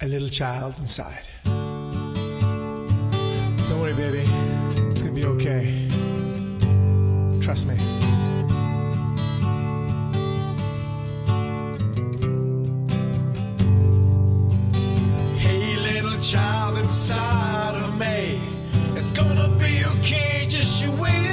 a little child inside. Don't worry, baby. It's gonna be okay. Trust me. Hey, little child inside of me. It's gonna be okay. Just you wait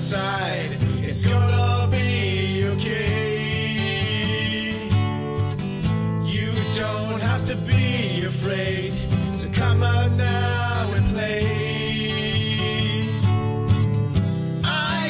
inside, it's gonna be okay. You don't have to be afraid, so come out now and play. I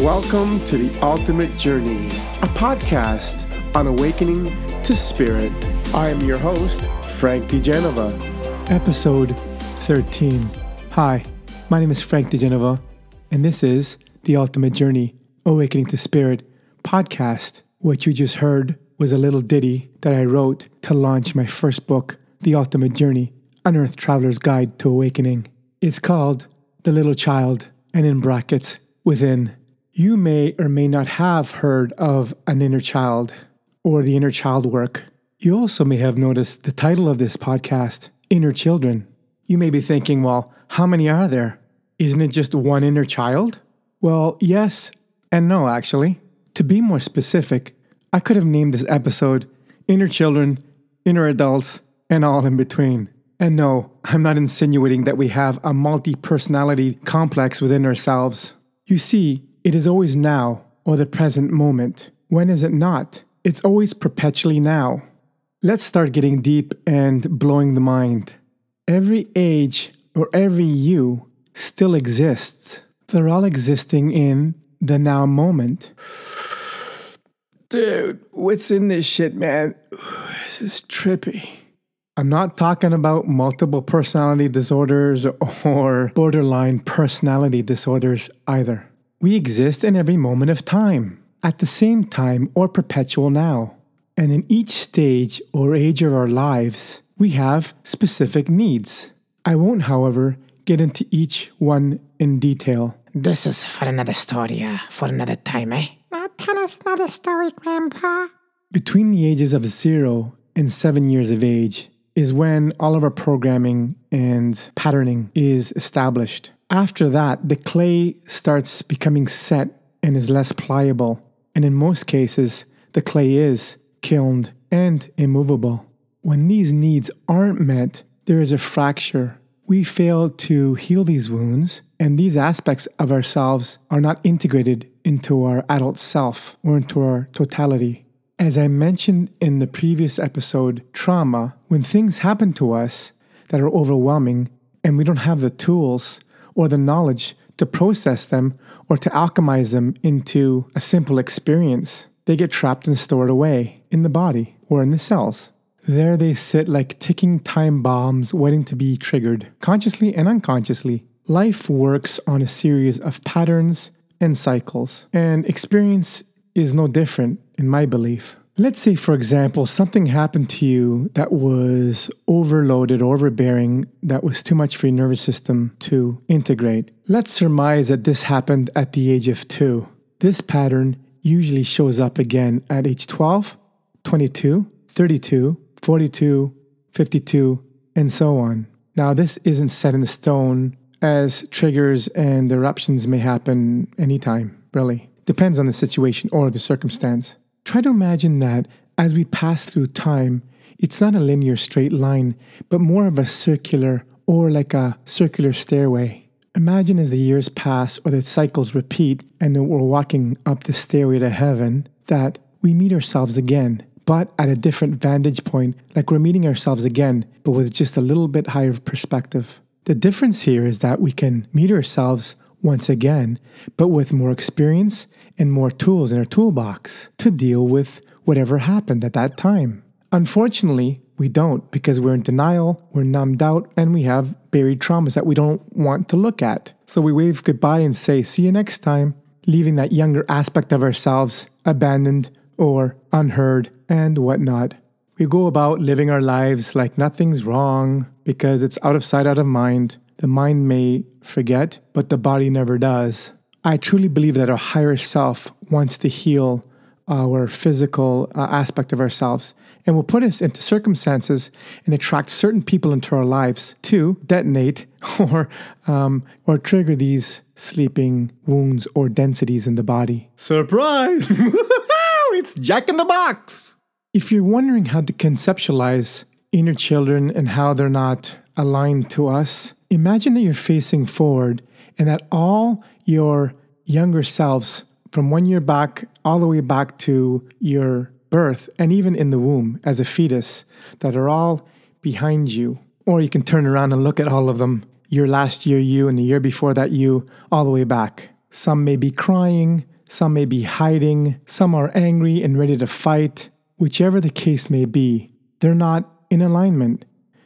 Welcome to The Ultimate Journey, a podcast on awakening to spirit. I am your host, Frank DeGenova. Episode 13. Hi, my name is Frank DeGenova, and this is The Ultimate Journey Awakening to Spirit podcast. What you just heard was a little ditty that I wrote to launch my first book, The Ultimate Journey An Earth Traveler's Guide to Awakening. It's called The Little Child, and in brackets, within. You may or may not have heard of an inner child or the inner child work. You also may have noticed the title of this podcast, Inner Children. You may be thinking, well, how many are there? Isn't it just one inner child? Well, yes and no, actually. To be more specific, I could have named this episode Inner Children, Inner Adults, and all in between. And no, I'm not insinuating that we have a multi personality complex within ourselves. You see, it is always now or the present moment. When is it not? It's always perpetually now. Let's start getting deep and blowing the mind. Every age or every you still exists. They're all existing in the now moment. Dude, what's in this shit, man? This is trippy. I'm not talking about multiple personality disorders or borderline personality disorders either. We exist in every moment of time, at the same time or perpetual now. And in each stage or age of our lives, we have specific needs. I won't, however, get into each one in detail. This is for another story, uh, for another time, eh? Now tell us another story, Grandpa. Between the ages of zero and seven years of age is when all of our programming and patterning is established. After that, the clay starts becoming set and is less pliable. And in most cases, the clay is kilned and immovable. When these needs aren't met, there is a fracture. We fail to heal these wounds, and these aspects of ourselves are not integrated into our adult self or into our totality. As I mentioned in the previous episode, trauma, when things happen to us that are overwhelming and we don't have the tools or the knowledge to process them or to alchemize them into a simple experience, they get trapped and stored away in the body or in the cells. There they sit like ticking time bombs waiting to be triggered, consciously and unconsciously. Life works on a series of patterns and cycles, and experience is no different, in my belief. Let's say, for example, something happened to you that was overloaded, overbearing, that was too much for your nervous system to integrate. Let's surmise that this happened at the age of two. This pattern usually shows up again at age 12, 22, 32, 42, 52, and so on. Now, this isn't set in stone as triggers and eruptions may happen anytime, really. Depends on the situation or the circumstance. Try to imagine that as we pass through time, it's not a linear straight line, but more of a circular or like a circular stairway. Imagine as the years pass or the cycles repeat and we're walking up the stairway to heaven that we meet ourselves again, but at a different vantage point, like we're meeting ourselves again, but with just a little bit higher perspective. The difference here is that we can meet ourselves once again, but with more experience and more tools in our toolbox to deal with whatever happened at that time. Unfortunately, we don't because we're in denial, we're numbed out, and we have buried traumas that we don't want to look at. So we wave goodbye and say, see you next time, leaving that younger aspect of ourselves abandoned or unheard and whatnot. We go about living our lives like nothing's wrong because it's out of sight, out of mind. The mind may forget, but the body never does. I truly believe that our higher self wants to heal our physical uh, aspect of ourselves and will put us into circumstances and attract certain people into our lives to detonate or um, or trigger these sleeping wounds or densities in the body. Surprise! it's Jack in the Box. If you're wondering how to conceptualize inner children and how they're not aligned to us, imagine that you're facing forward and that all your younger selves from one year back all the way back to your birth and even in the womb as a fetus that are all behind you. Or you can turn around and look at all of them your last year you and the year before that you, all the way back. Some may be crying, some may be hiding, some are angry and ready to fight. Whichever the case may be, they're not in alignment.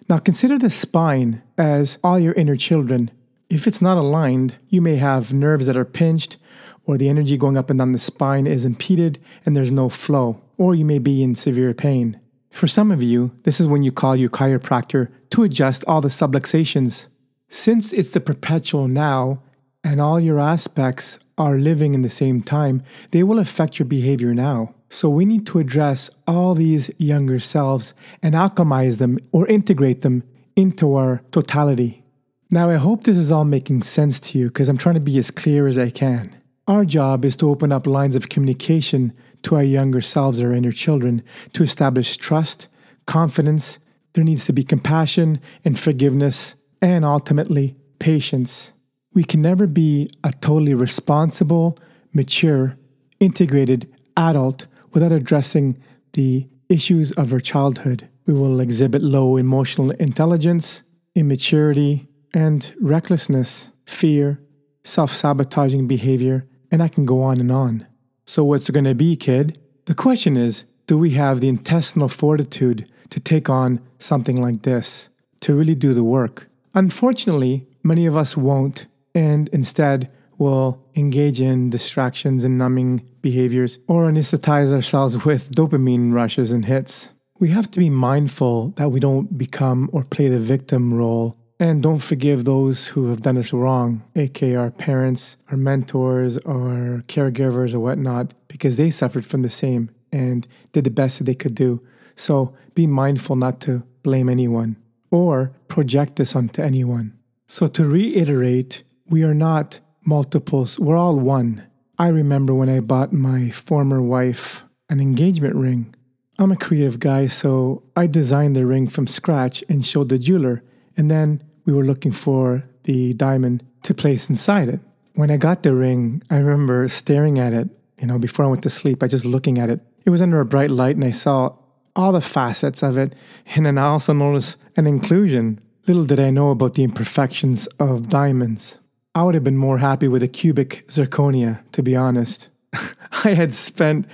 Now consider the spine as all your inner children. If it's not aligned, you may have nerves that are pinched, or the energy going up and down the spine is impeded and there's no flow, or you may be in severe pain. For some of you, this is when you call your chiropractor to adjust all the subluxations. Since it's the perpetual now and all your aspects are living in the same time, they will affect your behavior now. So we need to address all these younger selves and alchemize them or integrate them into our totality. Now, I hope this is all making sense to you because I'm trying to be as clear as I can. Our job is to open up lines of communication to our younger selves, our inner children, to establish trust, confidence. There needs to be compassion and forgiveness, and ultimately, patience. We can never be a totally responsible, mature, integrated adult without addressing the issues of our childhood. We will exhibit low emotional intelligence, immaturity, and recklessness, fear, self sabotaging behavior, and I can go on and on. So, what's it going to be, kid? The question is do we have the intestinal fortitude to take on something like this, to really do the work? Unfortunately, many of us won't, and instead will engage in distractions and numbing behaviors or anesthetize ourselves with dopamine rushes and hits. We have to be mindful that we don't become or play the victim role and don't forgive those who have done us wrong, aka our parents, our mentors, our caregivers, or whatnot, because they suffered from the same and did the best that they could do. So be mindful not to blame anyone or project this onto anyone. So to reiterate, we are not multiples, we're all one. I remember when I bought my former wife an engagement ring. I'm a creative guy, so I designed the ring from scratch and showed the jeweler. And then we were looking for the diamond to place inside it. When I got the ring, I remember staring at it, you know, before I went to sleep, I just looking at it. It was under a bright light and I saw all the facets of it. And then I also noticed an inclusion. Little did I know about the imperfections of diamonds. I would have been more happy with a cubic zirconia, to be honest. I had spent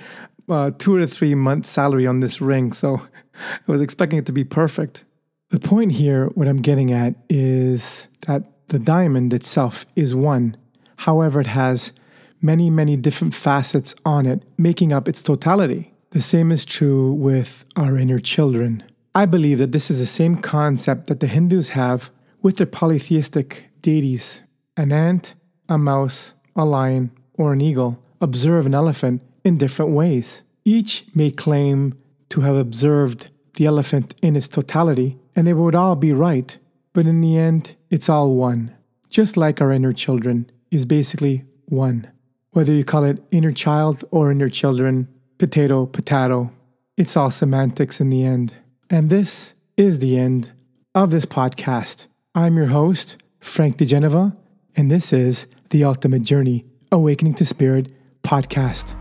uh, two or three months' salary on this ring, so I was expecting it to be perfect. The point here, what I'm getting at, is that the diamond itself is one. However, it has many, many different facets on it, making up its totality. The same is true with our inner children. I believe that this is the same concept that the Hindus have with their polytheistic deities. An ant, a mouse, a lion, or an eagle observe an elephant in different ways. Each may claim to have observed the elephant in its totality, and they would all be right. But in the end, it's all one. Just like our inner children is basically one. Whether you call it inner child or inner children, potato, potato, it's all semantics in the end. And this is the end of this podcast. I'm your host, Frank DeGenova, and this is The Ultimate Journey Awakening to Spirit podcast.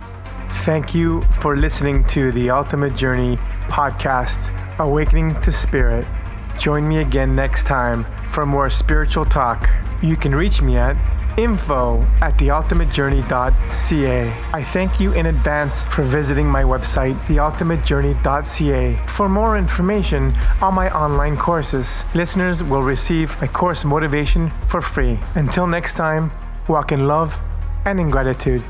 Thank you for listening to the Ultimate Journey podcast, Awakening to Spirit. Join me again next time for more spiritual talk. You can reach me at info at theultimatejourney.ca. I thank you in advance for visiting my website, theultimatejourney.ca, for more information on my online courses. Listeners will receive my course motivation for free. Until next time, walk in love and in gratitude.